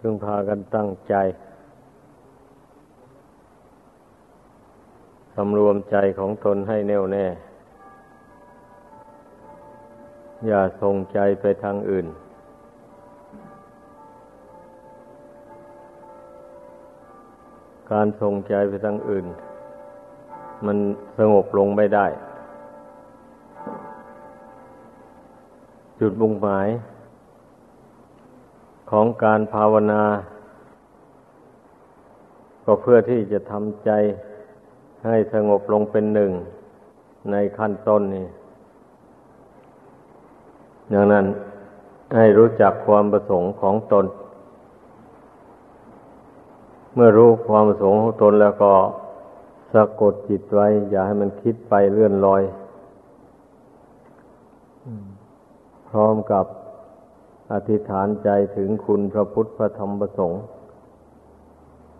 พึงพากันตั้งใจสำรวมใจของตนให้แน่วแน่ อย่าส่งใจไปทางอื่น การส่งใจไปทางอื่น มันสงบลงไม่ได้ จุดมุ่งหมาย ของการภาวนา ก็เพื่อที่จะทำใจให้สงบลงเป็นหนึ่งในขั้นต้นนี้ดังนั้นให้รู้จักความประสงค์ของตน เมื่อรู้ความประสงค์ของตนแล้วก็สะกดจิตไว้ อย่าให้มันคิดไปเลื่อนลอย พร้อมกับ อธิษฐานใจถึงคุณพระพุทธพระธรรมพระสงฆ์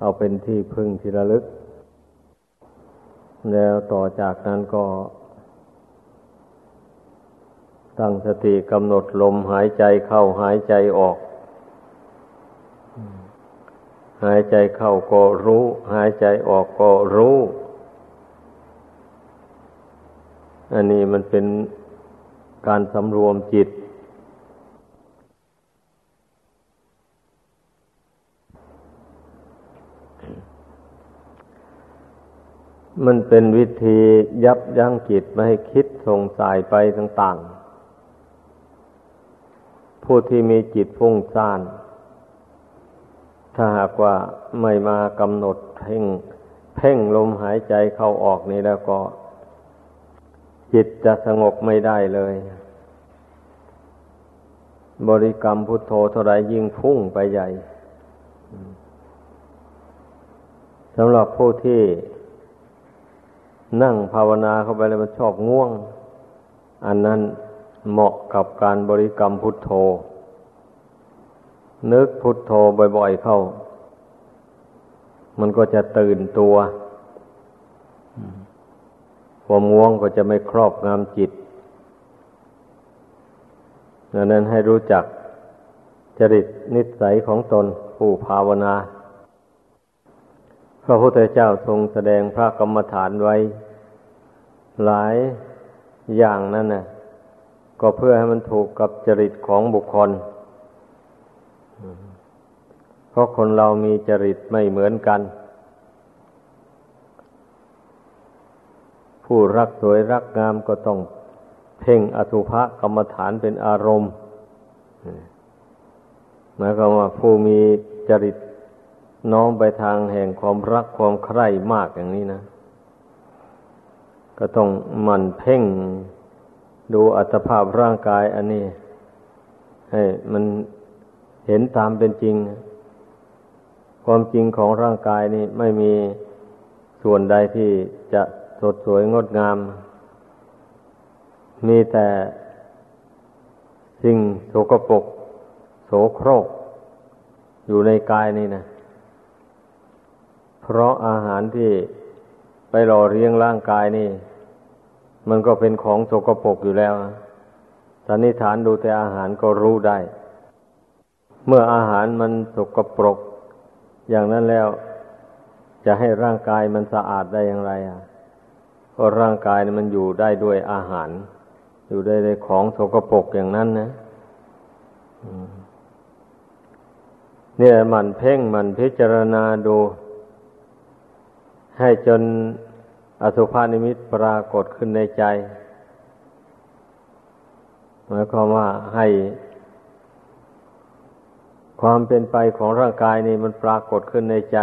เอาเป็นที่พึ่งที่ระลึก แล้วต่อจากนั้นก็ ตั้งสติกำหนดลมหายใจเข้าหายใจออก หายใจเข้าก็รู้ หายใจออกก็รู้ อันนี้มันเป็นการสำรวมจิต มันเป็นวิธียับยั้งจิตไม่ให้คิดส่งสายไปต่าง ๆ ผู้ที่มีจิตฟุ้งซ่าน ถ้าหากว่าไม่มากำหนดเพ่งเพ่งลมหายใจเข้าออกนี้แล้วก็ จิตจะสงบไม่ได้เลย บริกรรมพุทโธเท่าไรยิ่งพุ่งไปใหญ่สำหรับผู้ที่ นั่งภาวนาเข้าไปแล้วมันชอบง่วง อันนั้นเหมาะกับการบริกรรมพุทโธ นึกพุทโธบ่อยๆเข้า มันก็จะตื่นตัวความง่วงก็จะไม่ครอบงำจิตดังนั้นให้รู้จักจริตนิสัยของตนผู้ภาวนา พระพุทธเจ้าทรงแสดงพระกรรมฐานไว้ หลายอย่างนั่นน่ะ ก็เพื่อให้มันถูกกับจริตของบุคคล เพราะคนเรามีจริตไม่เหมือนกัน ผู้รักสวยรักงามก็ต้องเพ่งอสุภกรรมฐานเป็นอารมณ์หมายความว่าผู้มีจริต น้อมไปทางแห่งความรักความใคร่มากอย่างนี้นะ ก็ต้องมันเพ่งดูอัตภาพร่างกายอันนี้ ให้มันเห็นตามเป็นจริง ความจริงของร่างกายนี่ไม่มีส่วนใดที่จะสดสวยงดงาม มีแต่สิ่งโสกปรกโสโครก อยู่ในกายนี่นะ เพราะอาหารที่ไปหล่อเลี้ยงร่างกายนี่ มันก็เป็นของสกปรกอยู่แล้วสันนิษฐานดูแต่อาหารก็รู้ได้ เมื่ออาหารมันสกปรก อย่างนั้นแล้ว จะให้ร่างกายมันสะอาดได้อย่างไรอะก็ร่างกายมันอยู่ได้ด้วยอาหาร อยู่ได้ด้วยของสกปรกอย่างนั้นนะเนี่ยมันเพ่งมันพิจารณาดู ให้จนอสุภานิมิตปรากฏขึ้นในใจ หมายความว่าให้ความเป็นไปของร่างกายนี่มันปรากฏขึ้นในใจ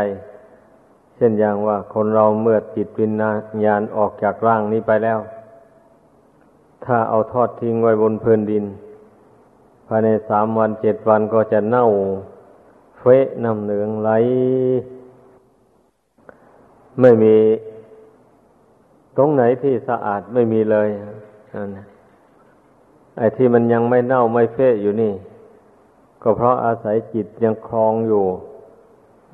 เช่นอย่างว่าคนเราเมื่อจิตวิญญาณออกจากร่างนี้ไปแล้ว ถ้าเอาทอดทิ้งไว้บนพื้นดิน ภายในสามวันเจ็ดวันก็จะเน่า เฟะน้ำเหลืองไหล ไม่มีตรงไหนที่สะอาดไม่มีเลยนไอ้ที่มันยังไม่เน่าไม่เฟะอยู่นี่ ก็เพราะอาศัยจิตยังคลองอยู่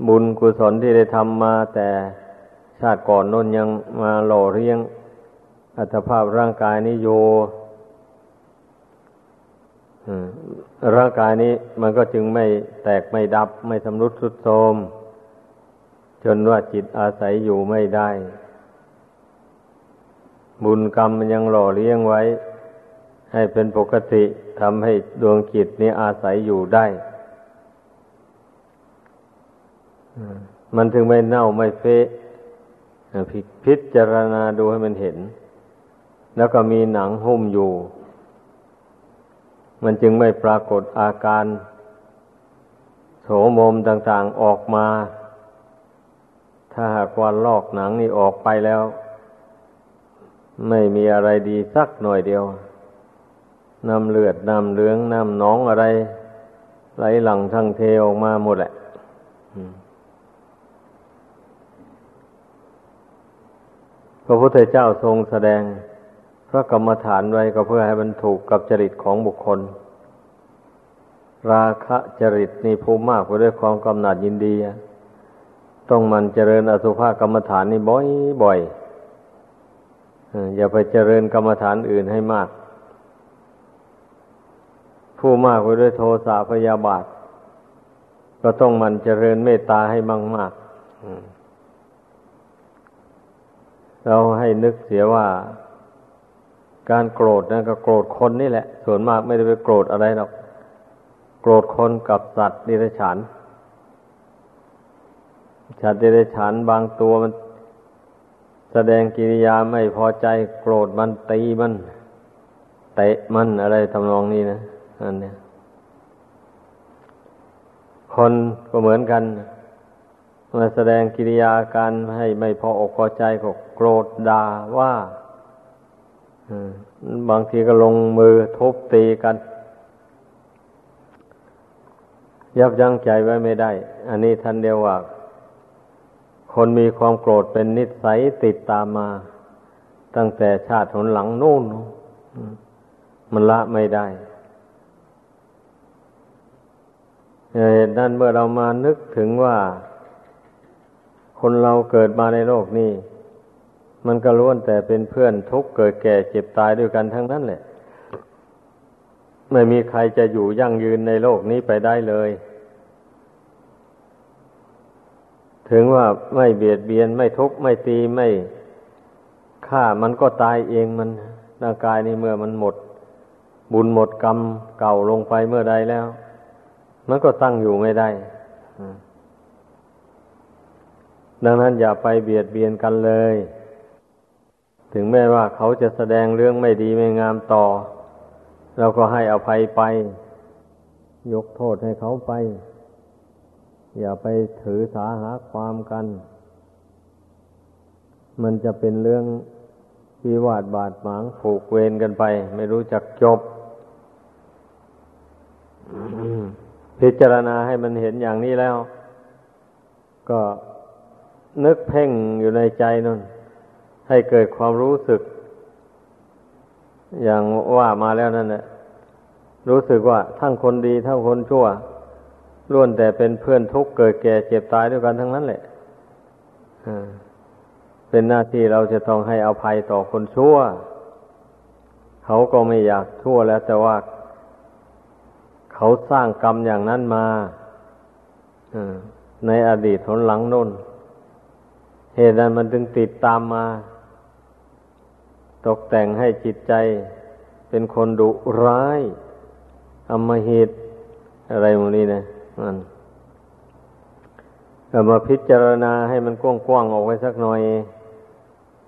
บุญกุศลที่ได้ทำมาแต่ชาติก่อนน้นยังมาหล่อเรียง อัตภาพร่างกายนี้อยู่ร่างกายนี้มันก็จึงไม่แตกไม่ดับไม่สำรุดสุดโทม จนว่าจิตอาศัยอยู่ไม่ได้ บุญกรรมมันยังหล่อเลี้ยงไว้ ให้เป็นปกติทำให้ดวงจิตนี้อาศัยอยู่ได้ มันถึงไม่เน่าไม่เฟะพิจารณาดูให้มันเห็น แล้วก็มีหนังหุ้มอยู่ มันจึงไม่ปรากฏอาการ โสมมต่างๆออกมา ถ้าหากว่าลอกหนังนี่ออกไปแล้ว ไม่มีอะไรดีสักหน่อยเดียว น้ำเลือด น้ำเหลือง น้ำหนองอะไร ไหลหลังทั้งเทออกมาหมดแหละพระพุทธเจ้าทรงแสดงพระกรรมฐานไว้ก็เพื่อให้มันถูกกับจริตของบุคคล ราคะจริตนี่ภูมิมากไปด้วยความกำหนัดยินดี ต้องมันเจริญอสุภกรรมฐานนี่บ่อยบ่อยอย่าไปเจริญกรรมฐานอื่นให้มาก ผู้มากไปด้วยโทสะพยาบาท ก็ต้องมันเจริญเมตตาให้มากมากเราให้นึกเสียว่า การโกรธนั่นก็โกรธคนนี่แหละ ส่วนมากไม่ได้ไปโกรธอะไรหรอก โกรธคนกับสัตว์ดิเรกชัน สัตว์ดิเรกชันบางตัวมัน แสดงกิริยาไม่พอใจโกรธมันตีมัน เตะมันอะไรทำนองนี้นะอันเนี้ยคนก็เหมือนกันมาแสดงกิริยาการให้ไม่พออกพอใจก็โกรธด่าว่าบางทีก็ลงมือทุบตีกัน ยับยั้งใจไว้ไม่ได้ อันนี้ท่านเดียวว่า คนมีความโกรธเป็นนิสัยติดตามมา ตั้งแต่ชาติหนหลังนู่น มันละไม่ได้เหตุนั้นเมื่อเรามานึกถึงว่า คนเราเกิดมาในโลกนี้ มันก็ล้วนแต่เป็นเพื่อนทุกเกิดแก่เจ็บตายด้วยกันทั้งนั้นแหละ ไม่มีใครจะอยู่ยั่งยืนในโลกนี้ไปได้เลย ถึงว่าไม่เบียดเบียนไม่ทุกข์ไม่ตีไม่ฆ่ามันก็ตายเองมันร่างกายนี้เมื่อมันหมด บุญหมดกรรมเก่าลงไปเมื่อใดแล้ว มันก็ตั้งอยู่ไม่ได้ดังนั้นอย่าไปเบียดเบียนกันเลย ถึงแม้ว่าเขาจะแสดงเรื่องไม่ดีไม่งามต่อ เราก็ให้อภัยไป ยกโทษให้เขาไป อย่าไปถือสาหาความกัน มันจะเป็นเรื่องวิวาทบาดหมางผูกเวรกันไป ไม่รู้จักจบ พิจารณาให้มันเห็นอย่างนี้แล้ว ก็นึกเพ่งอยู่ในใจนั่นให้เกิดความรู้สึก อย่างว่ามาแล้วนั่นแหละรู้สึกว่าทั้งคนดีทั้งคนชั่ว ล้วนแต่เป็นเพื่อนทุกข์เกิดแก่เจ็บตายด้วยกันทั้งนั้นแหละเป็นหน้าที่เราจะต้องให้อภัยต่อคนชั่ว เขาก็ไม่อยากชั่วแล้ว แต่ว่าเขาสร้างกรรมอย่างนั้นมาในอดีตทนหลังน้นเหตุนั้นมันจึงติดตามมา ตกแต่งให้จิตใจเป็นคนดุร้ายอำมหิตอะไรพวกนี้นะ มันก็มาพิจารณาให้มันกว้างๆออกไปสักหน่อย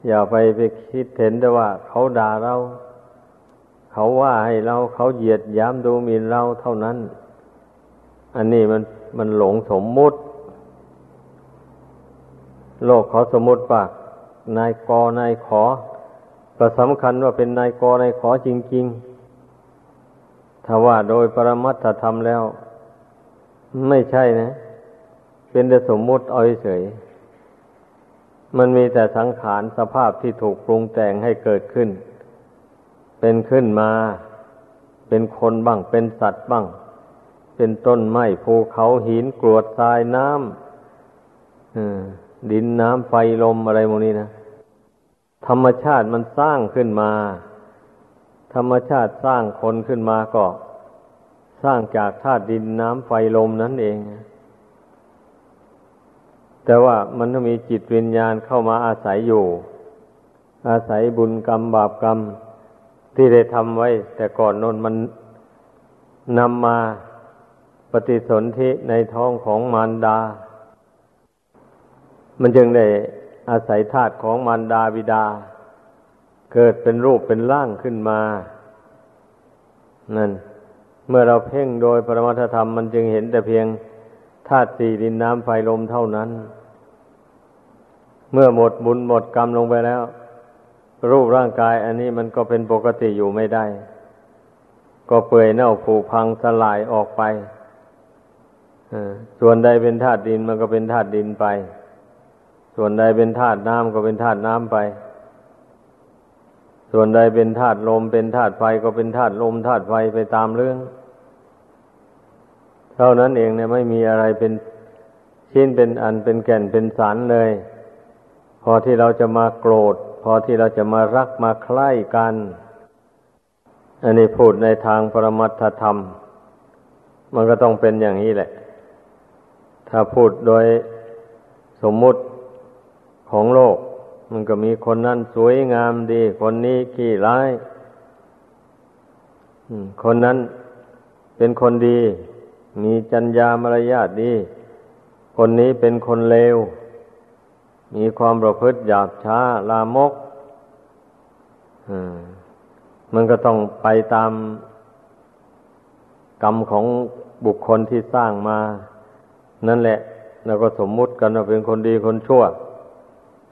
อย่าไปไปคิดเห็นแต่ว่า เขาด่าเรา เขาว่าให้เราเขาเหยียดย้ำดูหมิ่นเราเท่านั้น อันนี้มันมันหลงสมมุติ โลกเขาสมมติว่านายกนายขอ ก็สำคัญว่าเป็นนายกนายขอจริง ๆ ถ้าว่าโดยปรมัตถธรรมแล้ว ไม่ใช่นะ เป็นแต่สมมุติเอาเฉย มันมีแต่สังขารสภาพที่ถูกปรุงแต่งให้เกิดขึ้น เป็นขึ้นมา เป็นคนบ้าง เป็นสัตว์บ้าง เป็นต้นไม้ภูเขาหินกรวดทรายน้ำดินน้ำไฟลมอะไรพวกนี้นะ ธรรมชาติมันสร้างขึ้นมา ธรรมชาติสร้างคนขึ้นมาก็ สร้างจากธาตุดินน้ำไฟลมนั่นเอง แต่ว่ามันต้องมีจิตวิญญาณเข้ามาอาศัยอยู่ อาศัยบุญกรรมบาปกรรม ที่ได้ทำไว้ แต่ก่อนนนมันนำมาปฏิสนธิในท้องของมารดา มันจึงได้อาศัยธาตุของมารดาบิดา เกิดเป็นรูปเป็นร่างขึ้นมา นั่น เมื่อเราเพ่งโดยปรมัตธรรมมันจึงเห็นแต่เพียงธาตุสี่ดินน้ำไฟลมเท่านั้น เมื่อหมดบุญหมดกรรมลงไปแล้ว รูปร่างกายอันนี้มันก็เป็นปกติอยู่ไม่ได้ ก็เปื่อยเน่าผุพังสลายออกไปส่วนใดเป็นธาตุดินมันก็เป็นธาตุดินไป ส่วนใดเป็นธาตุน้ำก็เป็นธาตุน้ำไป ส่วนใดเป็นธาตุลมเป็นธาตุไฟก็เป็นธาตุลมธาตุไฟไปตามเรื่อง เท่านั้นเองเนี่ยไม่มีอะไรเป็นชิ้นเป็นอันเป็นแก่นเป็นสารเลย พอที่เราจะมาโกรธ พอที่เราจะมารักมาใคร่กัน อันนี้พูดในทางปรมัตถธรรม มันก็ต้องเป็นอย่างนี้แหละ ถ้าพูดโดยสมมุติของโลก มันก็มีคนนั้นสวยงามดี คนนี้ขี้ร้ายคนนั้นเป็นคนดี มีจัญญามารยาทดี คนนี้เป็นคนเลว มีความประพฤติหยาบช้า ลามกมันก็ต้องไปตามกรรมของบุคคลที่สร้างมา นั่นแหละเราก็สมมุติกันว่าเป็นคนดีคนชั่ว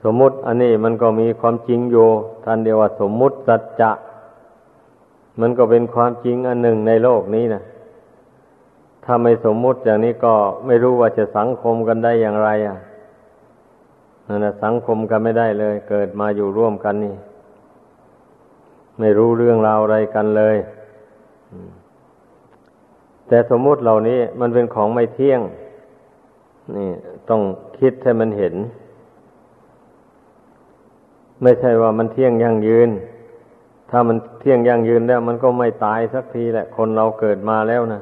สมมุติอันนี้มันก็มีความจริงอยู่ท่านเดียวว่าสมมุติสัจจะมันก็เป็นความจริงอันหนึ่งในโลกนี้นะถ้าไม่สมมุติอย่างนี้ก็ไม่รู้ว่าจะสังคมกันได้อย่างไร อะนั่นนะสังคมกันไม่ได้เลย เกิดมาอยู่ร่วมกันนี่ ไม่รู้เรื่องราวอะไรกันเลยแต่สมมุติเหล่านี้มันเป็นของไม่เที่ยง นี่ ต้องคิดให้มันเห็น ไม่ใช่ว่ามันเที่ยงยั่งยืน ถ้ามันเที่ยงยั่งยืนแล้ว มันก็ไม่ตายสักทีแหละ คนเราเกิดมาแล้วนะ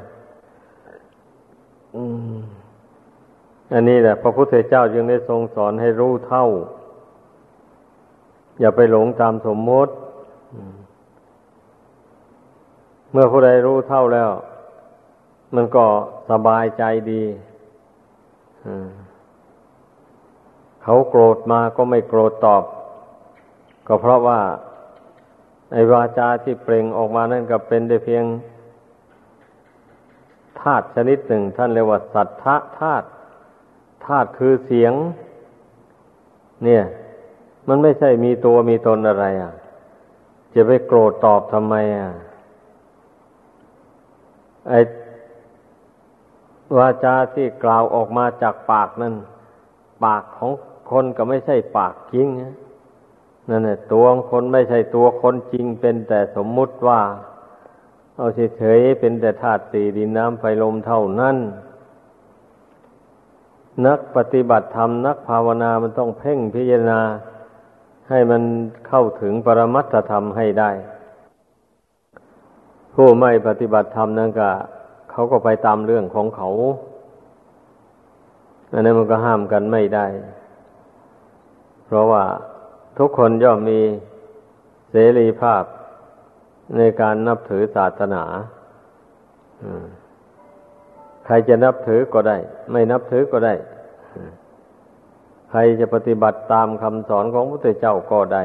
อันนี้แหละ พระพุทธเจ้าจึงได้ทรงสอนให้รู้เท่า อย่าไปหลงตามสมมติ เมื่อผู้ใดรู้เท่าแล้ว มันก็สบายใจดีเขาโกรธมาก็ไม่โกรธตอบ ก็เพราะว่าไอวาจาที่เปล่งออกมานั่นก็เป็นได้เพียงธาตุชนิดหนึ่ง ท่านเรียกว่าสัทธะธาตุธาตุคือเสียง เนี่ย มันไม่ใช่มีตัวมีตนอะไร อะ จะไปโกรธตอบทำไมอะไอวาจาที่กล่าวออกมาจากปากนั้นปากของคนก็ไม่ใช่ปากจริงนั่ นั่นแหละตัวคนไม่ใช่ตัวคนจริงเป็นแต่สมมุติว่า เอาเฉยๆเป็นแต่ธาตุสี่ดินน้ำไฟลมเท่านั้น นักปฏิบัติธรรมนักภาวนามันต้องเพ่งพิจารณา ให้มันเข้าถึงปรมัตถธรรมให้ได้ ผู้ไม่ปฏิบัติธรรมนั่นก็เขาก็ไปตามเรื่องของเขาอันนั้นมันก็ห้ามกันไม่ได้ เพราะว่า ทุกคนย่อมมีเสรีภาพในการนับถือศาสนาใครจะนับถือก็ได้ ไม่นับถือก็ได้ ใครจะปฏิบัติตามคำสอนของพระพุทธเจ้าก็ได้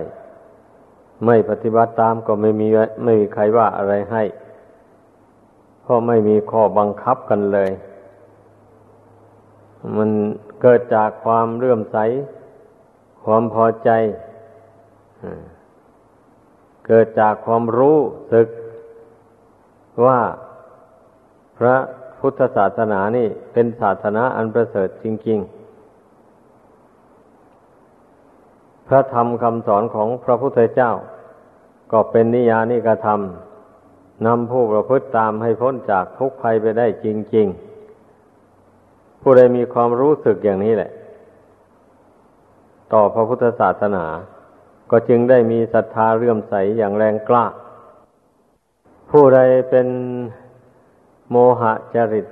ไม่ปฏิบัติตามก็ไม่มีไม่มีใครว่าอะไรให้ เพราะไม่มีข้อบังคับกันเลย มันเกิดจากความเลื่อมใส ความพอใจ เกิดจากความรู้สึกว่าพระพุทธศาสนานี่เป็นศาสนาอันประเสริฐจริง ๆ พระธรรมคำสอนของพระพุทธเจ้า ก็เป็นนิยานิกระทำนำผู้ประพฤติตามให้พ้นจากทุกภัยไปได้จริง ๆ ผู้ใดมีความรู้สึกอย่างนี้แหละ ต่อพระพุทธศาสนา ก็จึงได้มีศรัทธาเรื่อมใสอย่างแรงกล้า ผู้ใดเป็นโมหะจริต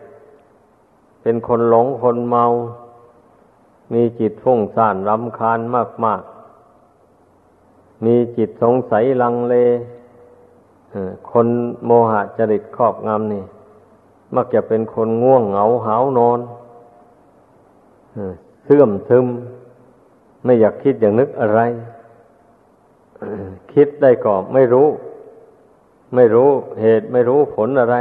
เป็นคนหลงคนเมา มีจิตฟุ้งซ่านรำคาญมาก ๆ มีจิตสงสัยลังเลคนโมหะจริตครอบงำนี่ มักจะเป็นคนง่วงเหงาหาวนอนเสื่อมซึม ไม่อยากคิดอย่างนึกอะไร คิดได้ก็ไม่รู้ ไม่รู้เหตุไม่รู้ผลอะไร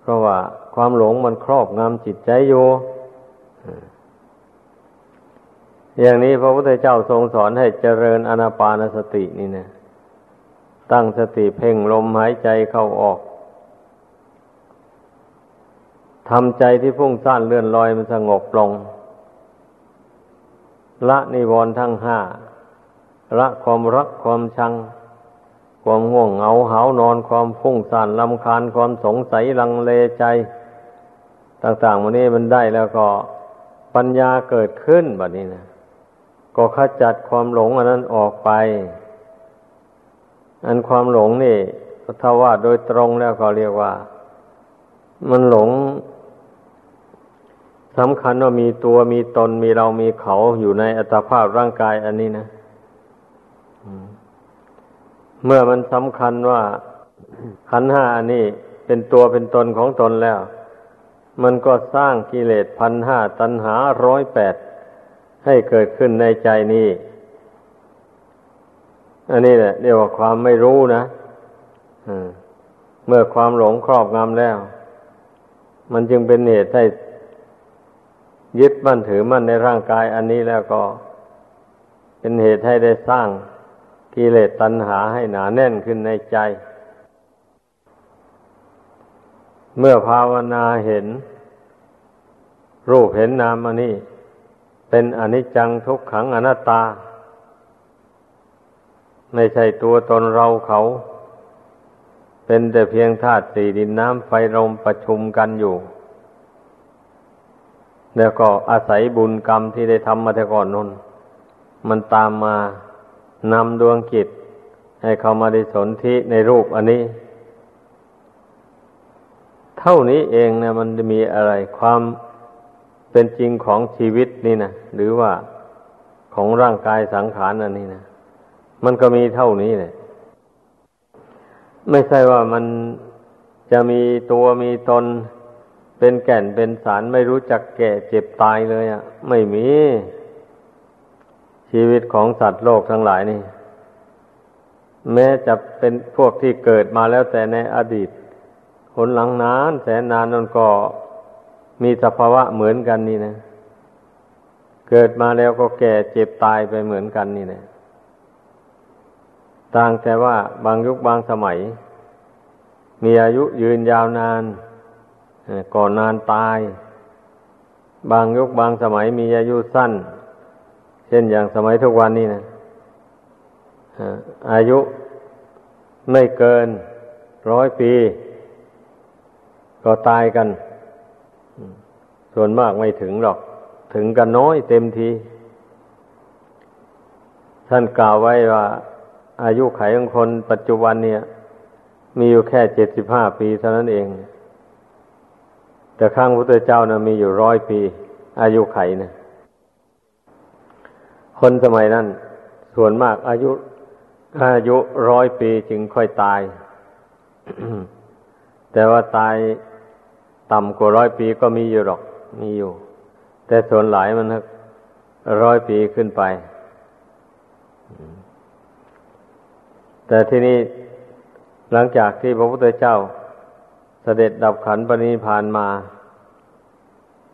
เพราะว่าความหลงมันครอบงำจิตใจอยู่อย่างนี้พระพุทธเจ้าทรงสอนให้เจริญอนาปานสตินี่นะตั้งสติเพ่งลมหายใจเข้าออกทำใจที่ฟุ้งซ่านเลื่อนลอยมันสงบลง ละนิวรณ์ทั้งห้า ละความรักความชัง ความง่วงเหงาหานอนความฟุ้งซ่านลำคาญความสงสัยลังเลใจ ต่างๆวันนี้มันได้แล้วก็ปัญญาเกิดขึ้นแบบนี้นะก็ขจัดความหลงอันนั้นออกไป อันความหลงนี่ถ้าว่าโดยตรงแล้วก็เรียกว่า มันหลงสำคัญว่ามีตัวมีตนมีเรามีเขาอยู่ในอัตภาพร่างกายอันนี้นะ เมื่อมันสำคัญว่าขันห้าอันนี้เป็นตัวเป็นตนของตนแล้ว มันก็สร้างกิเลสพันห้าตัณหาร้อยแปดให้เกิดขึ้นในใจนี้ อันนี้แหละเรียกว่าความไม่รู้นะเมื่อความหลงครอบงำแล้ว มันจึงเป็นเหตุให้ยึดมั่นถือมั่นในร่างกาย อันนี้แล้วก็ เป็นเหตุให้ได้สร้าง กิเลสตัณหาให้หนาแน่นขึ้นในใจ เมื่อภาวนาเห็น รูปเห็นนามอันนี้ เป็นอนิจจังทุกขังอนัตตา ไม่ใช่ตัวตนเราเขา เป็นแต่เพียงธาตุสี่ดินน้ำไฟลมประชุมกันอยู่ แล้วก็อาศัยบุญกรรมที่ได้ทำมาแต่ก่อนนนมันตามมา นำดวงกิจให้เขามาได้สนธิในรูปอันนี้ เท่านี้เองนะมันจะมีอะไรความเป็นจริงของชีวิตนี่นะหรือว่าของร่างกายสังขารอันนี้นะมันก็มีเท่านี้เลยไม่ใช่ว่ามันจะมีตัวมีตน เป็นแก่นเป็นสารไม่รู้จักแก่เจ็บตายเลยอะ่ะ ไม่มี ชีวิตของสัตว์โลกทั้งหลายนี่ แม้จะเป็นพวกที่เกิดมาแล้วแต่ในอดีตคนหลังนานแสนนานนั่นก็มีสภาวะเหมือนกันนี่นะ เกิดมาแล้วก็แก่เจ็บตายไปเหมือนกันนี่นะต่างแต่ว่าบางยุคบางสมัย มีอายุยืนยาวนานก่อนนานตาย บางยุคบางสมัยมีอายุสั้น ช่นอย่างสมัยทุกวันนี้นะอายุไม่เกินร้อยปี ก็ตายกัน ส่วนมากไม่ถึงหรอก ถึงกันน้อยเต็มที ท่านกล่าวไว้ว่า อายุไขของคนปัจจุบันเนี่ย มีอยู่แค่เจ็ดสิบห้าปีเท่านั้นเอง แต่ข้างพระเจ้านะมีอยู่ร้อยปี อายุไขนะ คนสมัยนั้น ส่วนมากอายุ อายุร้อยปีจึงค่อยตาย แต่ว่าตายต่ำกว่าร้อยปีก็มีอยู่หรอก มีอยู่ แต่ส่วนหลายมันร้อยปีขึ้นไป แต่ที่นี้หลังจากที่พระพุทธเจ้าเสด็จดับขันปณิพานมา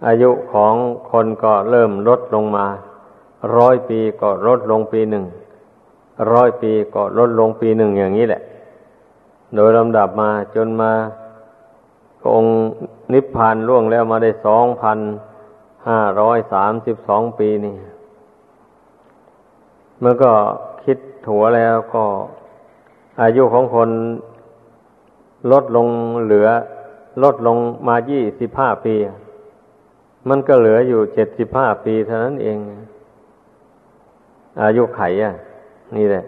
อายุของคนก็เริ่มลดลงมา ร้อยปีก็ลดลงปีหนึ่ง ร้อยปีก็ลดลงปีหนึ่งอย่างนี้แหละ โดยลำดับมาจนมาองค์นิพพานล่วงแล้วมาได้สองพันห้าร้อยสามสิบสองปีนี่เมื่อก็คิดถัวแล้วก็อายุของคนลดลงเหลือ ลดลงมายี่สิบห้าปี มันก็เหลืออยู่เจ็ดสิบห้าปีเท่านั้นเอง อายุไขอะ นี่แหละ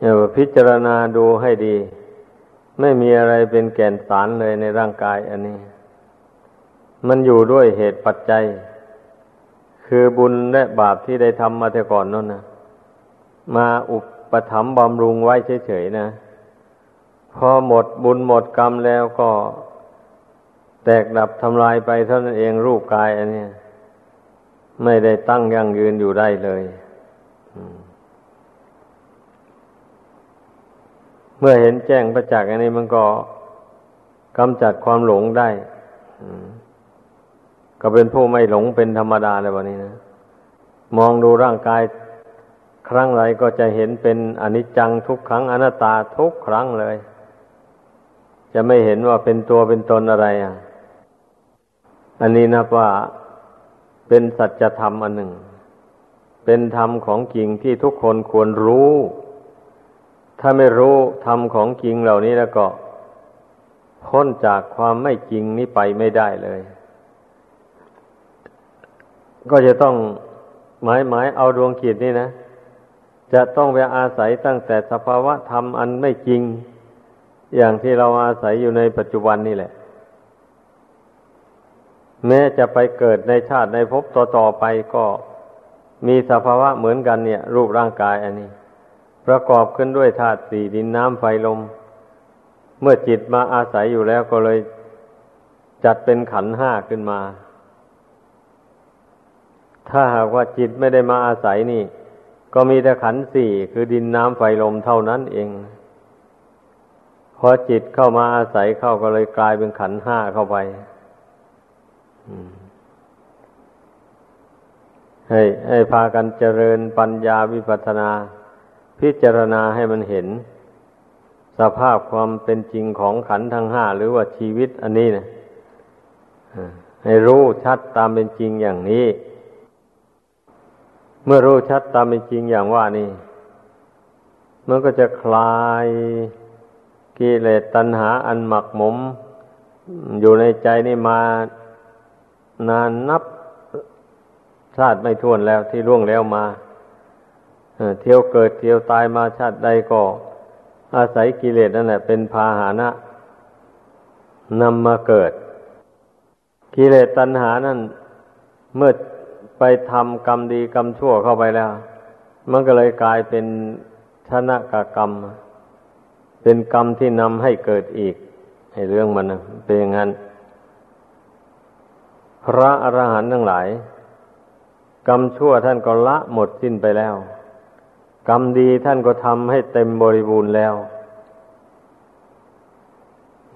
เดี๋ยวพิจารณาดูให้ดี ไม่มีอะไรเป็นแก่นสารเลยในร่างกายอันนี้ มันอยู่ด้วยเหตุปัจจัย คือบุญและบาปที่ได้ทำมาแต่ก่อนนั่นนะมาอุปถัมภ์บำรุงไว้เฉยๆนะ พอหมดบุญหมดกรรมแล้วก็แตกดับทำลายไปเท่านั้นเองรูปกายอันนี้ ไม่ได้ตั้งยั่งยืนอยู่ได้เลยเมื่อเห็นแจ้งประจักษ์อันนี้มันก็กำจัดความหลงได้ก็เป็นผู้ไม่หลงเป็นธรรมดาเลยวันนี้นะมองดูร่างกายครั้งไรก็จะเห็นเป็นอนิจจังทุกครั้งอนัตตาทุกครั้งเลย จะไม่เห็นว่าเป็นตัวเป็นตนอะไรอะ อันนี้นับว่า เป็นสัจธรรมอันหนึ่ง เป็นธรรมของจริงที่ทุกคนควรรู้ ถ้าไม่รู้ธรรมของจริงเหล่านี้แล้วก็ พ้นจากความไม่จริงนี้ไปไม่ได้เลย ก็จะต้องหมายหมายเอาดวงขีดนี่นะ จะต้องไปอาศัยตั้งแต่สภาวะธรรมอันไม่จริง อย่างที่เราอาศัยอยู่ในปัจจุบันนี่แหละ แม้จะไปเกิดในชาติในภพต่อๆไปก็มีสภาวะเหมือนกันเนี่ย รูปร่างกายอันนี้ ประกอบขึ้นด้วยธาตุสี่ดินน้ำไฟลม เมื่อจิตมาอาศัยอยู่แล้วก็เลยจัดเป็นขันห้าขึ้นมา ถ้าหากว่าจิตไม่ได้มาอาศัยนี่ ก็มีแต่ขันสี่คือดินน้ำไฟลมเท่านั้นเองพอจิตเข้ามาอาศัยเข้าก็เลยกลายเป็นขันห้าเข้าไป ให้ให้พากันเจริญปัญญาวิปัสนา พิจารณาให้มันเห็น สภาพความเป็นจริงของขันธ์ทั้งห้าหรือว่าชีวิตอันนี้นะให้รู้ชัดตามเป็นจริงอย่างนี้ เมื่อรู้ชัดตามเป็นจริงอย่างว่านี่ มันก็จะคลายกิเลสตัณหาอันหมักหมม อยู่ในใจนี่มา นานนับชาติไม่ท้วนแล้วที่ล่วงแล้วมาเที่ยวเกิดเที่ยวตายมาชาติใดก็ อาศัยกิเลสนั่นแหละ เป็นพาหานะนำมาเกิด กิเลสตัณหานั่นเมื่อไปทำกรรมดีกรรมชั่วเข้าไปแล้ว มันก็เลยกลายเป็นชนะกกรรม เป็นกรรมที่นำให้เกิดอีกให้เรื่องมันเป็นอย่างนั้น พระอรหันต์ทั้งหลาย กรรมชั่วท่านก็ละหมดสิ้นไปแล้ว กรรมดีท่านก็ทำให้เต็มบริบูรณ์แล้ว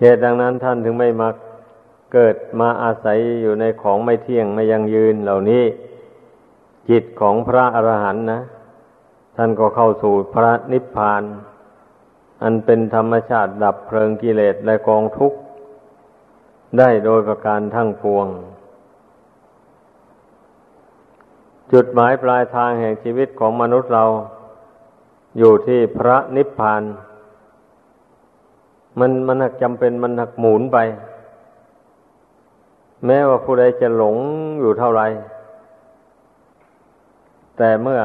เหตุดังนั้นท่านถึงไม่มาเกิดมาอาศัยอยู่ในของไม่เที่ยงไม่ยังยืนเหล่านี้ จิตของพระอรหันต์นะ ท่านก็เข้าสู่พระนิพพาน อันเป็นธรรมชาติดับเพลิงกิเลสและกองทุกข์ ได้โดยประการทั้งปวง จุดหมายปลายทางแห่งชีวิตของมนุษย์เรา อยู่ที่พระนิพพาน มันมันักจำเป็นมันหักหมุนไป แม้ว่าผู้ใดจะหลงอยู่เท่าไรแต่เมื่อ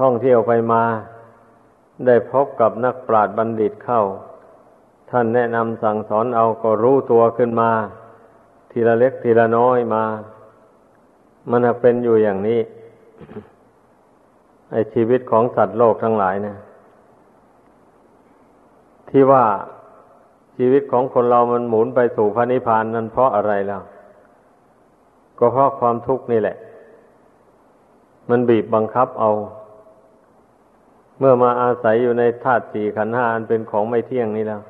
ท่องเที่ยวไปมา ได้พบกับนักปราชญ์บัณฑิตเข้า ท่านแนะนำสั่งสอนเอาก็รู้ตัวขึ้นมา ทีละเล็กทีละน้อยมา มันเป็นอยู่อย่างนี้ ไอชีวิตของสัตว์โลกทั้งหลายเนี่ยที่ว่าชีวิตของคนเรามันหมุนไปสู่พระนิพพานนั้นเพราะอะไรแล้ว ก็เพราะความทุกข์นี่แหละ มันบีบบังคับเอา เมื่อมาอาศัยอยู่ในธาตุสี่ขันห้าอันเป็นของไม่เที่ยงนี่แล้ว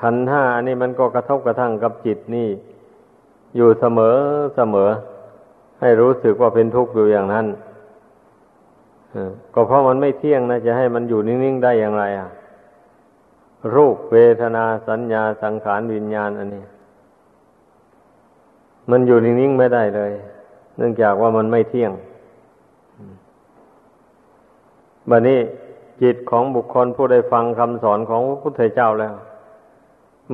ขันห้าอันนี้มันก็กระทบกระทั่งกับจิตนี่ อยู่เสมอเสมอ ให้รู้สึกว่าเป็นทุกข์อยู่อย่างนั้นก็เพราะมันไม่เที่ยงนะจะให้มันอยู่นิ่งๆได้อย่างไรอะ รูปเวทนาสัญญาสังขารวิญญาณอันนี้ มันอยู่นิ่งๆไม่ได้เลย เนื่องจากว่ามันไม่เที่ยงบัดนี้จิตของบุคคลผู้ได้ฟังคำสอนของพระพุทธเจ้าแล้ว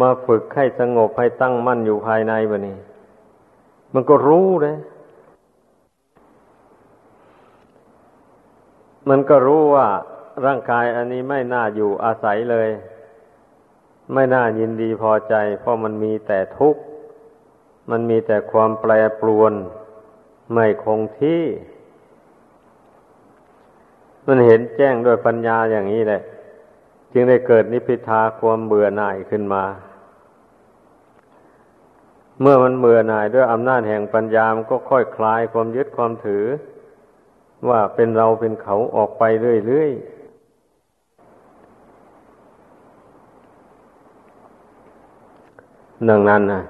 มาฝึกให้สงบให้ตั้งมั่นอยู่ภายในบัดนี้ มันก็รู้เลย มันก็รู้ว่าร่างกายอันนี้ไม่น่าอยู่อาศัยเลย ไม่น่ายินดีพอใจ เพราะมันมีแต่ทุกข์ มันมีแต่ความแปรปรวน ไม่คงที่ มันเห็นแจ้งด้วยปัญญาอย่างนี้แหละ จึงได้เกิดนิพพิทาความเบื่อหน่ายขึ้นมา เมื่อมันเบื่อหน่ายด้วยอำนาจแห่งปัญญามันก็ค่อยคลายความยึดความถือ ว่าเป็นเราเป็นเขาออกไปเรื่อยๆดังนั้นนะ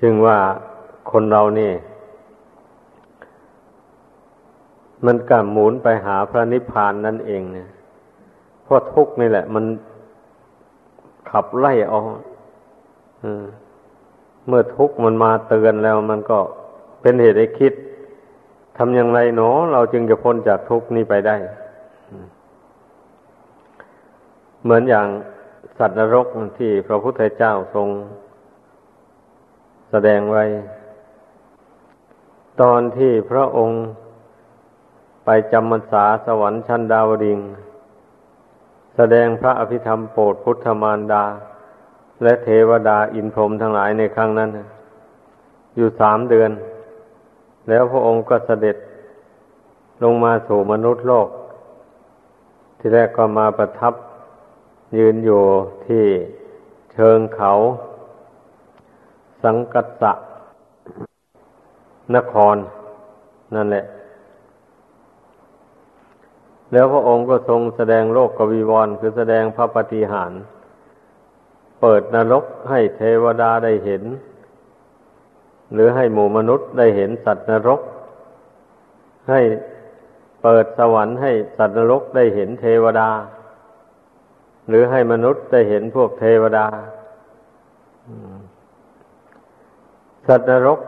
จึงว่าคนเรานี่ มันกำหมุนไปหาพระนิพพานนั่นเองเนี่ยเพราะทุกนี่แหละ มันขับไล่เอาเมื่อทุกมันมาเตือนแล้วมันก็ เป็นเหตุให้คิดทำอย่างไรเนาะเราจึงจะพ้นจากทุกนี้ไปได้ เหมือนอย่างสัตว์นรกที่พระพุทธเจ้าทรง แสดงไว้ ตอนที่พระองค์ไปจำมรรษาสวรรค์ชั้นดาวดิง แสดงพระอภิธรรมโปรดพุทธมารดา และเทวดาอินพรหมทั้งหลายในครั้งนั้น อยู่สามเดือน แล้วพระองค์ก็เสด็จลงมาสู่มนุษย์โลก ที่แรกก็มาประทับยืนอยู่ที่เชิงเขา สังกัสะนคร นั่นแหละ แล้วพระองค์ก็ทรงแสดงโลกกวีวรคือแสดงพระปฏิหาร เปิดนรกให้เทวดาได้เห็น หรือให้หมู่มนุษย์ได้เห็นสัตว์นรก ให้เปิดสวรรค์ให้สัตว์นรกได้เห็นเทวดา หรือให้มนุษย์ได้เห็นพวกเทวดา สัตว์นรก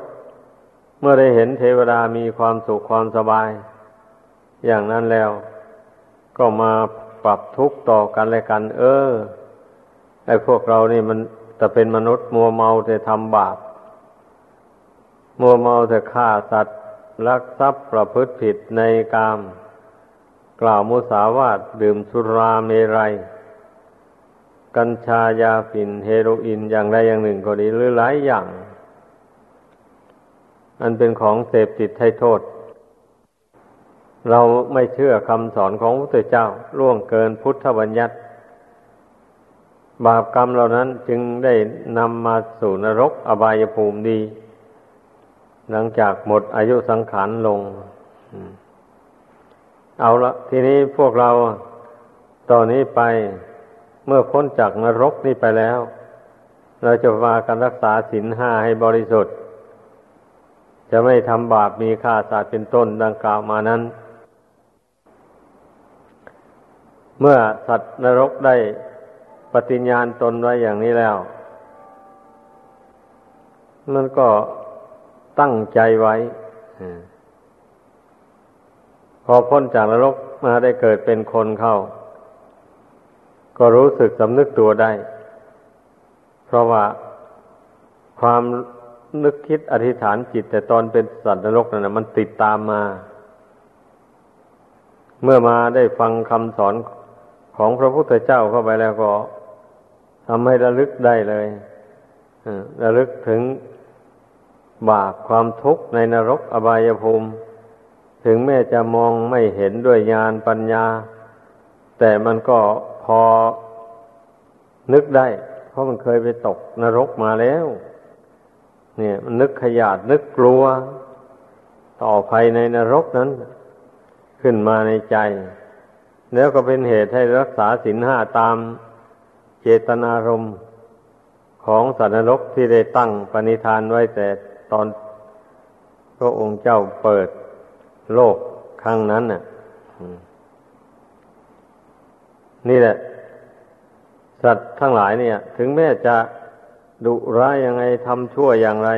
เมื่อได้เห็นเทวดามีความสุขความสบาย อย่างนั้นแล้ว ก็มาปรับทุกข์ต่อกันและกัน เออไอ้พวกเรานี่มันแต่เป็นมนุษย์มัวเมาแต่ทำบาป มัวเมาแต่ฆ่าสัตว์ลักทรัพย์ประพฤติผิดในกาม กล่าวมุสาวาทดื่มสุราเมรัย กัญชายาฝิ่นเฮโรอีนอย่างใดอย่างหนึ่งก็ดีหรือหลายอย่าง อันเป็นของเสพติดให้โทษ เราไม่เชื่อคำสอนของพระเจ้าล่วงเกินพุทธบัญญัติบาปกรรมเหล่านั้นจึงได้นำมาสู่นรกอบายภูมิดี หลังจากหมดอายุสังขารลง เอาละทีนี้พวกเราตอนนี้ไปเมื่อพ้นจากนรกนี้ไปแล้ว เราจะมากันรักษาศีลห้าให้บริสุทธิ์ จะไม่ทำบาปมีฆ่าสัตว์เป็นต้นดังกล่าวมานั้น เมื่อสัตว์นรกได้ปฏิญญาณตนไว้อย่างนี้แล้ว มันก็ ตั้งใจไว้พอพ้นจากนรกมาได้เกิดเป็นคนเข้า ก็รู้สึกสำนึกตัวได้ เพราะว่าความนึกคิดอธิษฐานจิต แต่ตอนเป็นสัตว์นรกนั่นนะมันติดตามมา เมื่อมาได้ฟังคำสอนของพระพุทธเจ้าเข้าไปแล้วก็ทำให้ระลึกได้เลยระลึกถึง บาปความทุกข์ในนรกอบายภูมิ ถึงแม้จะมองไม่เห็นด้วยญาณปัญญา แต่มันก็พอนึกได้ เพราะมันเคยไปตกนรกมาแล้ว เนี่ย มันนึกขยาดนึกกลัว ต่อภัยในนรกนั้น ขึ้นมาในใจ แล้วก็เป็นเหตุให้รักษาศีลห้าตามเจตนารมณ์ของสัตว์นรกที่ได้ตั้งปณิธานไว้แต่ ตอนพระองค์เจ้าเปิดโลกครั้งนั้นน่ะนี่แหละ สัตว์ทั้งหลายเนี่ย ถึงแม้จะดุร้ายยังไงทำชั่วอย่างไร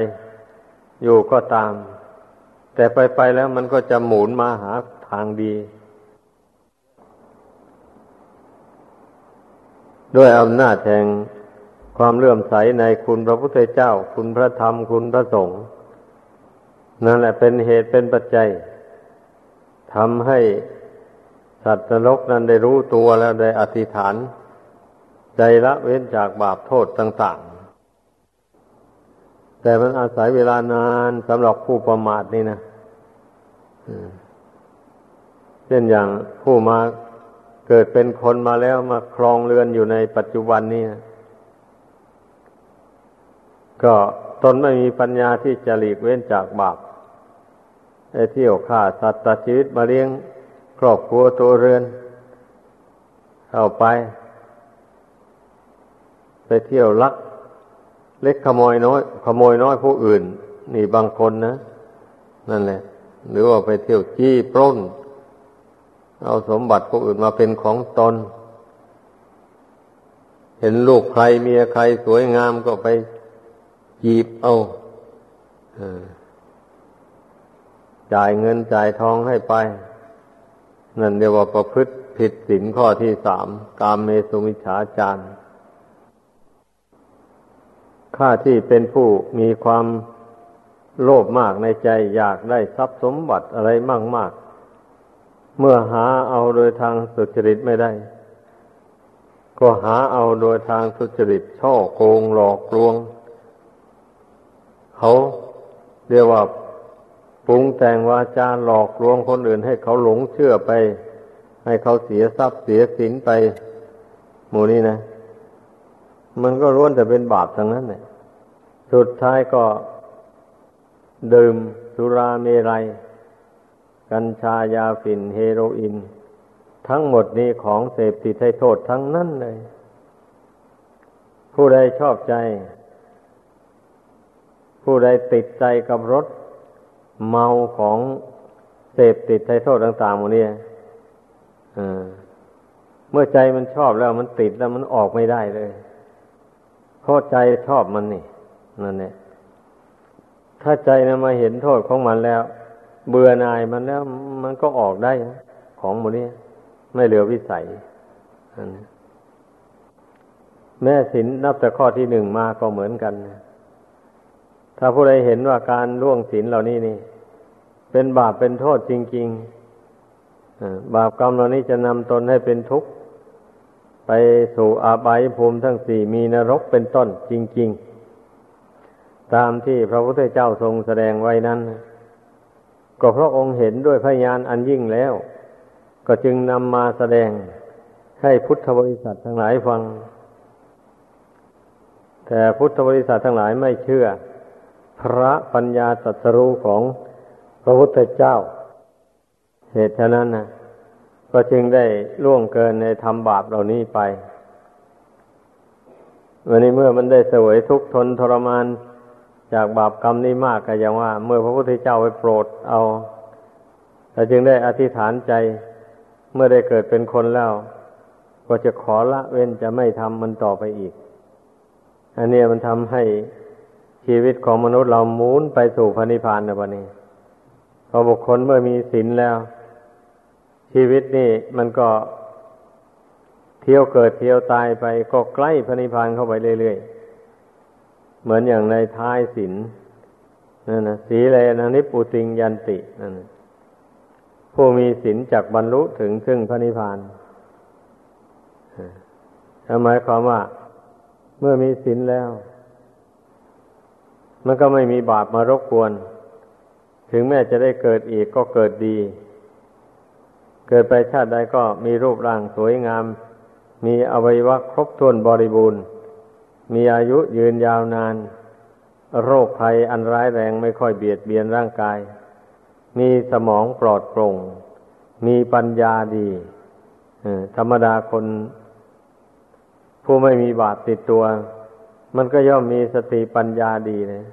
อยู่ก็ตาม แต่ไปไปแล้วมันก็จะหมุนมาหาทางดี ด้วยอำนาจแห่ง ความเลื่อมใสในคุณพระพุทธเจ้า คุณพระธรรม คุณพระสงฆ์นั่นแหละเป็นเหตุเป็นปัจจัยทำให้สัตว์นรกนั้นได้รู้ตัวแล้วได้อธิษฐาน ใจละเว้นจากบาปโทษต่างๆ แต่มันอาศัยเวลานานสำหรับผู้ประมาทนี่นะเช่นอย่างผู้มาเกิดเป็นคนมาแล้วมาครองเรือนอยู่ในปัจจุบันนี้นะ ก็ตนไม่มีปัญญาที่จะหลีกเว้นจากบาปไอ้เที่ยวฆ่าสัตว์ตัดชีวิตมาเลี้ยงครอบครัวตัวเรือน เข้าไป ไปเที่ยวลัก เล็กขโมยน้อย ขโมยน้อยผู้อื่น นี่บางคนนะ นั่นแหละ หรือว่าไปเที่ยวจี้ปล้น เอาสมบัติผู้อื่นมาเป็นของตน เห็นลูกใครเมียใครสวยงามก็ไป จีบเอาจ่ายเงินจ่ายทองให้ไป นั่นเรียกว่าประพฤติผิดศีลข้อที่สามกามเมสุมิฉาจารข้าที่เป็นผู้มีความโลภมากในใจอยากได้ทรัพย์สมบัติอะไรมากมาก เมื่อหาเอาโดยทางสุจริตไม่ได้ ก็หาเอาโดยทางสุจริตช่อโกงหลอกลวง เขาเรียกว่าปรุงแต่งวาจาหลอกลวงคนอื่น ให้เขาหลงเชื่อไป ให้เขาเสียทรัพย์เสียสินไป หมู่นี้นะ มันก็ร้วนแต่เป็นบาปทั้งนั้นเลยสุดท้ายก็ดื่มสุราเมรัย กัญชายาฝิ่นเฮโรอีนทั้งหมดนี้ของเสพติดให้โทษทั้งนั้นเลย ผู้ใดชอบใจ ผู้ใดติดใจกับรถเมาของเสพติดใจโทษต่างๆหมดนี้เมื่อใจมันชอบแล้วมันติดแล้วมันออกไม่ได้เลยเพราะใจชอบมันนี่นั่นเนี่ยถ้าใจนะมาเห็นโทษของมันแล้ว เบื่อหน่ายมันแล้ว มันก็ออกได้ของหมดนี้ไม่เหลือวิสัยแม่สินนับแต่ข้อที่หนึ่งมาก็เหมือนกันนะ ถ้าผู้ใดเห็นว่าการล่วงศีลเหล่านี้นี่ เป็นบาปเป็นโทษจริงๆบาปกรรมเหล่านี้จะนำตนให้เป็นทุกข์ ไปสู่อาบายภูมิทั้งสี่มีนรกเป็นต้นจริง ๆ ตามที่พระพุทธเจ้าทรงแสดงไว้นั้น ก็เพราะองค์เห็นด้วยพยานอันยิ่งแล้ว ก็จึงนำมาแสดงให้พุทธบริษัททั้งหลายฟัง แต่พุทธบริษัททั้งหลายไม่เชื่อ พระปัญญาตรัสรู้ของพระพุทธเจ้า เหตุฉะนั้นนะก็จึงได้ล่วงเกินในทำบาปเหล่านี้ไป วันนี้เมื่อมันได้เสวยทุกข์ทนทรมาน จากบาปกรรมนี้มากก็อย่างว่า เมื่อพระพุทธเจ้าไปโปรดเอาแต่จึงได้อธิษฐานใจ เมื่อได้เกิดเป็นคนแล้ว ก็จะขอละเว้นจะไม่ทำมันต่อไปอีก อันนี้มันทำให้ ชีวิตของมนุษย์เราหมุนไปสู่พระนิพพานนะวันนี้พอบุคคลเมื่อมีศีลแล้ว ชีวิตนี่มันก็เที่ยวเกิดเที่ยวตายไปก็ใกล้พระนิพพานเข้าไปเรื่อยๆ เหมือนอย่างในท้ายศีลนั่นนะสีเลนะนิปุติงยันตินั่นผู้มีศีลจักบรรลุถึงซึ่งพระนิพพานหมายความว่า เมื่อมีศีลแล้ว มันก็ไม่มีบาปมารบกวน ถึงแม้จะได้เกิดอีกก็เกิดดี เกิดไปชาติใดก็มีรูปร่างสวยงาม มีอวัยวะครบถ้วนบริบูรณ์ มีอายุยืนยาวนาน โรคภัยอันร้ายแรงไม่ค่อยเบียดเบียนร่างกาย มีสมองปลอดโปร่ง มีปัญญาดีธรรมดาคน ผู้ไม่มีบาปติดตัว มันก็ย่อมมีสติปัญญาดีนะ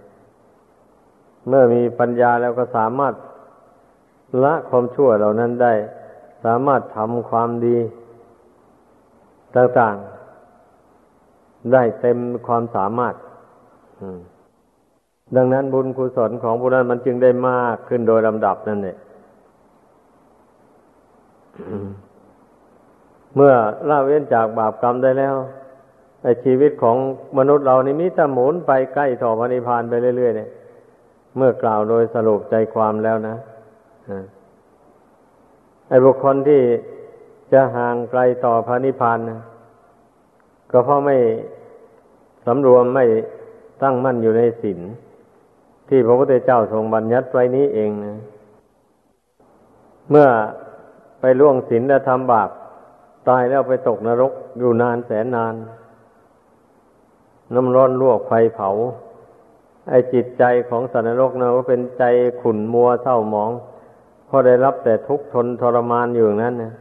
เมื่อมีปัญญาแล้วก็สามารถละความชั่วเหล่านั้นได้ สามารถทำความดี ต่างๆ ได้เต็มความสามารถดังนั้นบุญกุศลของผู้นั้นมันจึงได้มากขึ้นโดยลำดับนั่นเองเมื่อละเว้นจากบาปกรรมได้แล้ว ไอชีวิตของมนุษย์เรานี่มิจะหมุนไปใกล้ต่อพระนิพพานไปเรื่อยๆเนี่ย เมื่อกล่าวโดยสรุปใจความแล้วนะไอ้บุคคลที่จะห่างไกลต่อพระนิพพานนะก็เพราะไม่สำรวมไม่ตั้งมั่นอยู่ในศีลที่พระพุทธเจ้าทรงบัญญัติไว้นี้เองนะ เมื่อไปล่วงศีลและทำบาปตายแล้วไปตกนรกอยู่นานแสนนานน้ น้ำร้อนลวกไฟเผา ไอจิตใจของสัตว์นรกนะก็เป็นใจขุ่นมัวเศร้าหมองเพราะได้รับแต่ทุกข์ทนทรมานอยู่นั้นนะ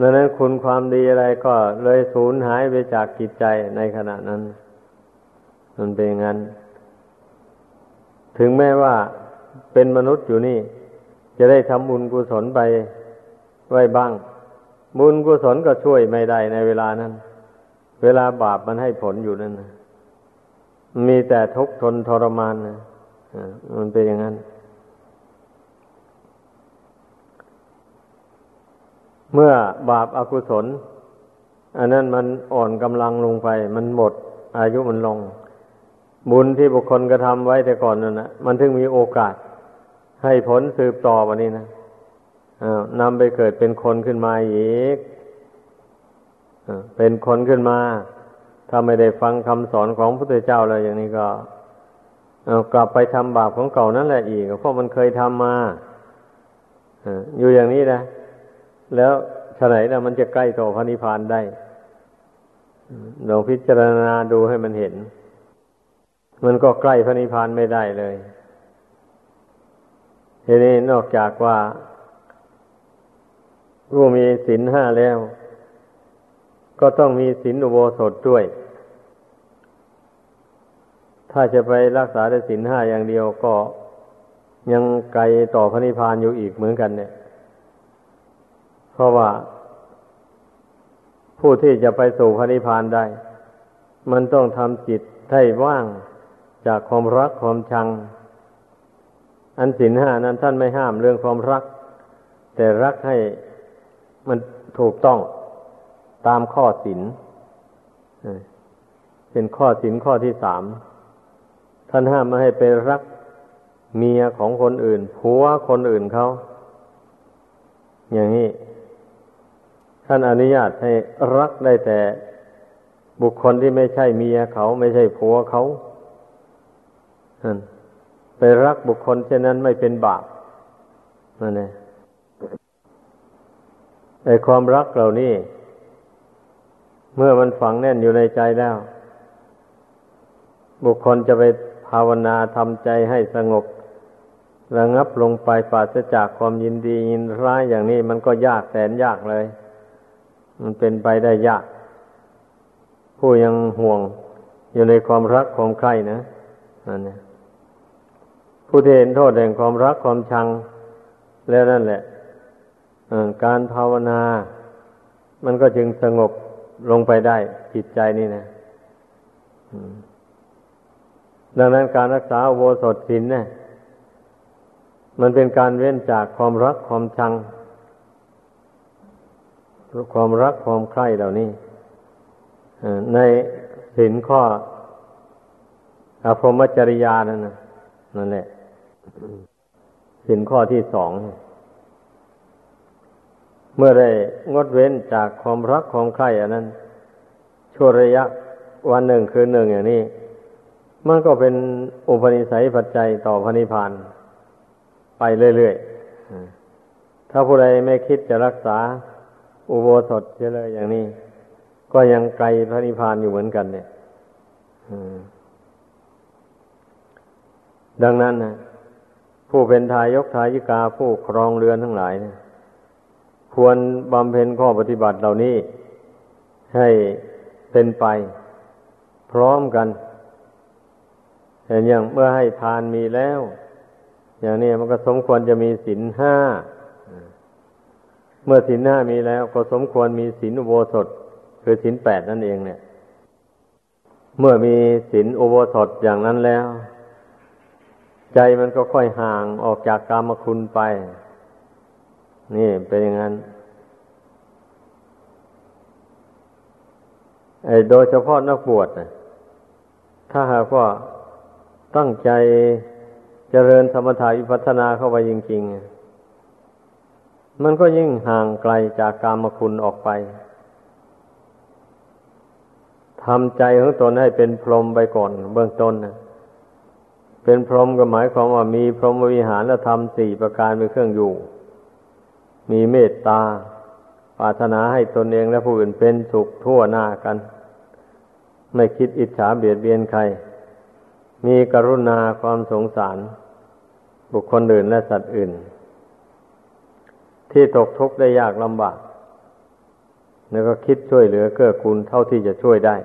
ดังนั้นคุณความดีอะไรก็เลยสูญหายไปจากจิตใจในขณะนั้น มันเป็นอย่างนั้น ถึงแม้ว่าเป็นมนุษย์อยู่นี่ จะได้ทำบุญกุศลไปไว้บ้าง บุญกุศลก็ช่วยไม่ได้ในเวลานั้น เวลาบาปมันให้ผลอยู่นั่นนะมีแต่ทุกข์ทนทรมานนะมันเป็นอย่างนั้น เมื่อบาปอากุศล อันนั้นมันอ่อนกำลังลงไป มันหมด อายุมันลง บุญที่บุคคลกระทำไว้แต่ก่อนนั่นนะมันถึงมีโอกาส ให้ผลสืบต่อวันนี้นะนำไปเกิดเป็นคนขึ้นมาอีก เป็นคนขึ้นมา ถ้าไม่ได้ฟังคำสอนของพระพุทธเจ้าเลยอย่างนี้ก็กลับไปทำบาปของเก่านั่นแหละอีกเพราะมันเคยทำมาอยู่อย่างนี้นะ แล้วฉไหนนะมันจะใกล้ต่อพระนิพพานได้ลองพิจารณาดูให้มันเห็น มันก็ใกล้พระนิพพานไม่ได้เลยทีนี้นอกจากว่าผู้มีศีลห้าแล้ว ก็ต้องมีศีลอุโบสถด้วย ถ้าจะไปรักษาได้ศีลห้าอย่างเดียวก็ยังไกลต่อพระนิพพานอยู่อีกเหมือนกันเนี่ย เพราะว่า ผู้ที่จะไปสู่พระนิพพานได้ มันต้องทำจิตให้ว่างจากความรักความชัง อันสินห้านั้นท่านไม่ห้ามเรื่องความรัก แต่รักให้มันถูกต้อง ตามข้อสินเป็นข้อสินข้อที่สามท่านห้ามไม่ให้ไปรักเมียของคนอื่นผัวคนอื่นเขา อย่างนี้ท่านอนุญาตให้รักได้แต่บุคคลที่ไม่ใช่เมียเขาไม่ใช่ผัวเขาไปรักบุคคลเช่นนั้นไม่เป็นบาปนั่นเองไอความรักเหล่านี้ เมื่อมันฝังแน่นอยู่ในใจแล้ว บุคคลจะไปภาวนาทำใจให้สงบระงับลงไปปราศจากความยินดียินร้ายอย่างนี้มันก็ยากแสนยากเลย มันเป็นไปได้ยาก ผู้ยังห่วงอยู่ในความรักความใคร่นะนั่นเนี่ยผู้ที่เห็นโทษแห่งความรักความชัง แล้วนั่นแหละการภาวนา มันก็จึงสงบ ลงไปได้จิตใจนี่นะดังนั้นการรักษาโวสถศีลเนี่ย มันเป็นการเว้นจากความรักความชัง ความรักความใคร่เหล่านี้ในสินข้ออภรมจริยานั่นนะนั่นแหละสินข้อที่สองเเมื่อได้งดเว้นจากความรักความใคร่อันนั้นชั่วระยะวันหนึ่งคืนหนึ่งอย่างนี้ มันก็เป็นอุปนิสัยปัจจัยต่อพระนิพพานไปเรื่อยๆ ถ้าผู้ใดไม่คิดจะรักษาอุโบสถเฉลยอย่างนี้ ก็ยังไกลพระนิพพานอยู่เหมือนกัน เนี่ยดังนั้นนะผู้เป็นทายกทายิกาผู้ครองเรือนทั้งหลายเนี่ย ควรบำเพ็ญข้อปฏิบัติเหล่านี้ ให้เป็นไป พร้อมกันเห็นอย่างเมื่อให้ทานมีแล้ว อย่างนี้มันก็สมควรจะมีศีลห้าเมื่อศีลห้ามีแล้วก็สมควรมีศีลอุโบสถ คือศีลแปดนั่นเองเนี่ย เมื่อมีศีลอุโบสถอย่างนั้นแล้ว ใจมันก็ค่อยห่างออกจากกามคุณไป นี่เป็นอย่างนั้นไอ้โดยเฉพาะนักบวชถ้าหากว่าตั้งใจเจริญสมถะวิปัสสนาเข้าไปจริงๆ มันก็ยิ่งห่างไกลจากกามคุณออกไปทำใจของตนให้เป็นพรหมไปก่อน เบื้องต้นนะเป็นพรหมก็หมายความว่ามีพรหมวิหารธรรมสี่ประการเป็นเครื่องอยู่ มีเมตตาปรารถนาให้ตนเองและผู้อื่นเป็นสุขทั่วหน้ากัน ไม่คิดอิจฉาเบียดเบียนใคร มีกรุณาความสงสาร บุคคลอื่นและสัตว์อื่น ที่ตกทุกข์ได้ยากลำบาก แล้วก็คิดช่วยเหลือเกื้อกูลเท่าที่จะช่วยได้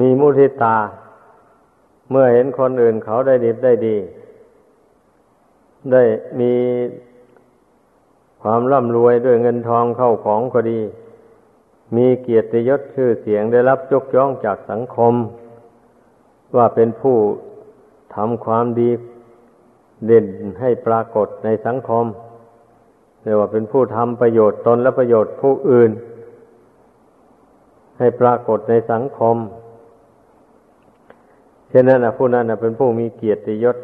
มีมุทิตา เมื่อเห็นคนอื่นเขาได้ดีได้ดี ได้มี ความร่ำรวยด้วยเงินทองเข้าของก็ดี มีเกียรติยศชื่อเสียงได้รับยกย่องจากสังคม ว่าเป็นผู้ทำความดีเด่นให้ปรากฏในสังคมเรียกว่าเป็นผู้ทำประโยชน์ตนและประโยชน์ผู้อื่น ให้ปรากฏในสังคม เช่นนั้นนะผู้นั้นนะเป็นผู้มีเกียรติยศ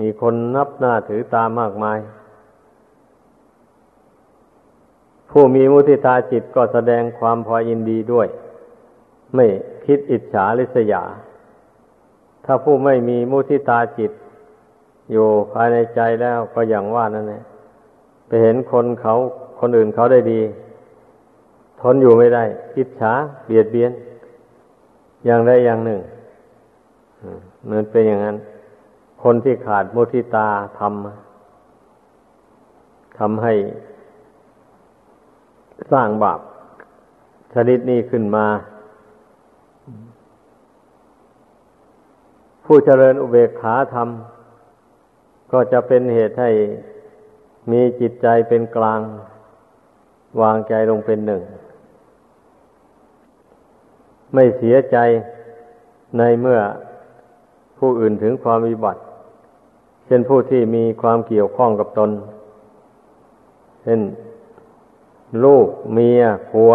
มีคนนับหน้าถือตามากมาย ผู้มีมุทิตาจิตก็แสดงความพอยินดีด้วย ไม่คิดอิจฉาริษยา ถ้าผู้ไม่มีมุทิตาจิต อยู่ภายในใจแล้วก็อย่างว่านั่นแหละไปเห็นคนเขาคนอื่นเขาได้ดี ทนอยู่ไม่ได้ อิจฉาเบียดเบียน อย่างใดอย่างหนึ่งเหมือนเป็นอย่างนั้น คนที่ขาดมุทิตาทำทำให้ สร้างบาปชนิดนี้ขึ้นมา ผู้เจริญอุเบกขาธรรม ก็จะเป็นเหตุให้มีจิตใจเป็นกลาง วางใจลงเป็นหนึ่ง ไม่เสียใจในเมื่อผู้อื่นถึงความวิบัติ เช่นผู้ที่มีความเกี่ยวข้องกับตน เช่น ลูกเมียผัว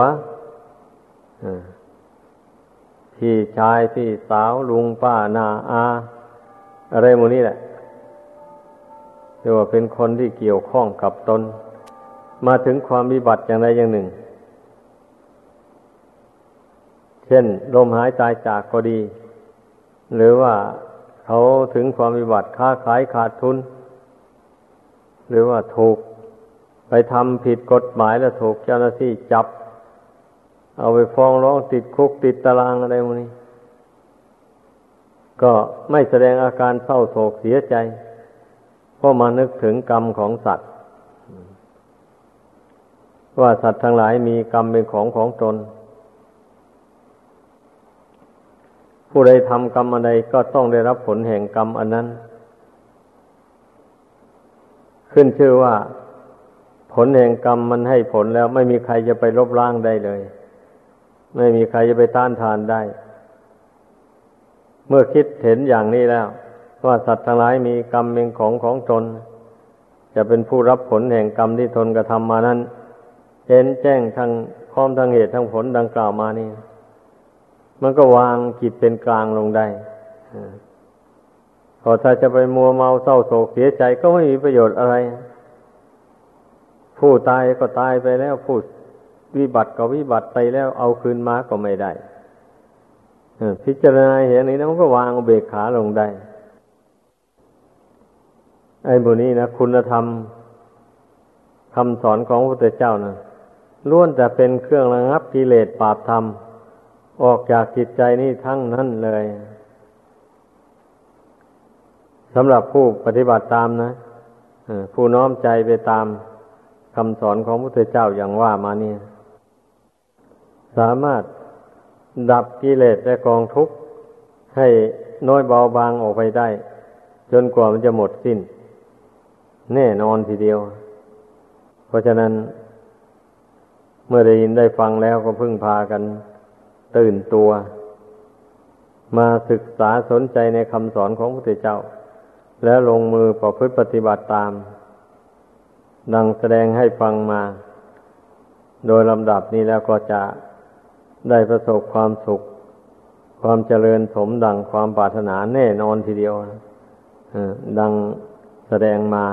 พี่ชายพี่สาวลุงป้านาอา อะไรหมดนี้แหละเรียกว่าเป็นคนที่เกี่ยวข้องกับตน มาถึงความวิบัติอย่างใดอย่างหนึ่ง เช่นลมหายใจจากก็ดี หรือว่าเขาถึงความวิบัติค้าขายขาดทุน หรือว่าถูก ไปทำผิดกฎหมายแล้วถูกเจ้าหน้าที่จับ เอาไปฟ้องร้องติดคุกติดตารางอะไรพวกนี้ ก็ไม่แสดงอาการเศร้าโศกเสียใจ เพราะมานึกถึงกรรมของสัตว์ ว่าสัตว์ทั้งหลายมีกรรมเป็นของของตน ผู้ใดทำกรรมอะไรก็ต้องได้รับผลแห่งกรรมอันนั้น ขึ้นชื่อว่า ผลแห่งกรรมมันให้ผลแล้ว ไม่มีใครจะไปลบล้างได้เลย ไม่มีใครจะไปต้านทานได้ เมื่อคิดเห็นอย่างนี้แล้ว ว่าสัตว์ทั้งหลายมีกรรมเป็นของของตนจะเป็นผู้รับผลแห่งกรรมที่ตนกระทำมานั้นเห็นแจ้งทั้งพร้อมทั้งเหตุทั้งผลดังกล่าวมานี่ มันก็วางจิตเป็นกลางลงได้พอถ้าจะไปมัวเมาเศร้าโศกเสียใจก็ไม่มีประโยชน์อะไร ผู้ตายก็ตายไปแล้วผู้วิบัติก็วิบัติไปแล้วเอาคืนมาก็ไม่ได้พิจารณาเห็นนี้นะมันก็วางเบกขาลงได้ ไอ้บุนี้นะคุณธรรมคำสอนของพระพุทธเจ้านะล้วนแต่เป็นเครื่องระงับกิเลสปราบธรรม ออกจากจิตใจนี่ทั้งนั้นเลยสำหรับผู้ปฏิบัติตามนะผู้น้อมใจไปตาม คำสอนของพระพุทธเจ้าอย่างว่ามาเนี่ย สามารถดับกิเลสและกองทุกข์ให้น้อยเบาบางออกไปได้ จนกว่ามันจะหมดสิ้น แน่นอนทีเดียว เพราะฉะนั้น เมื่อได้ยินได้ฟังแล้วก็พึ่งพากัน ตื่นตัว มาศึกษาสนใจในคำสอนของพระพุทธเจ้า แล้วลงมือประพฤติปฏิบัติตาม ดังแสดงให้ฟังมา โดยลำดับนี้แล้วก็จะได้ประสบความสุข ความเจริญสมดังความปรารถนาแน่นอนทีเดียวดังแสดงมา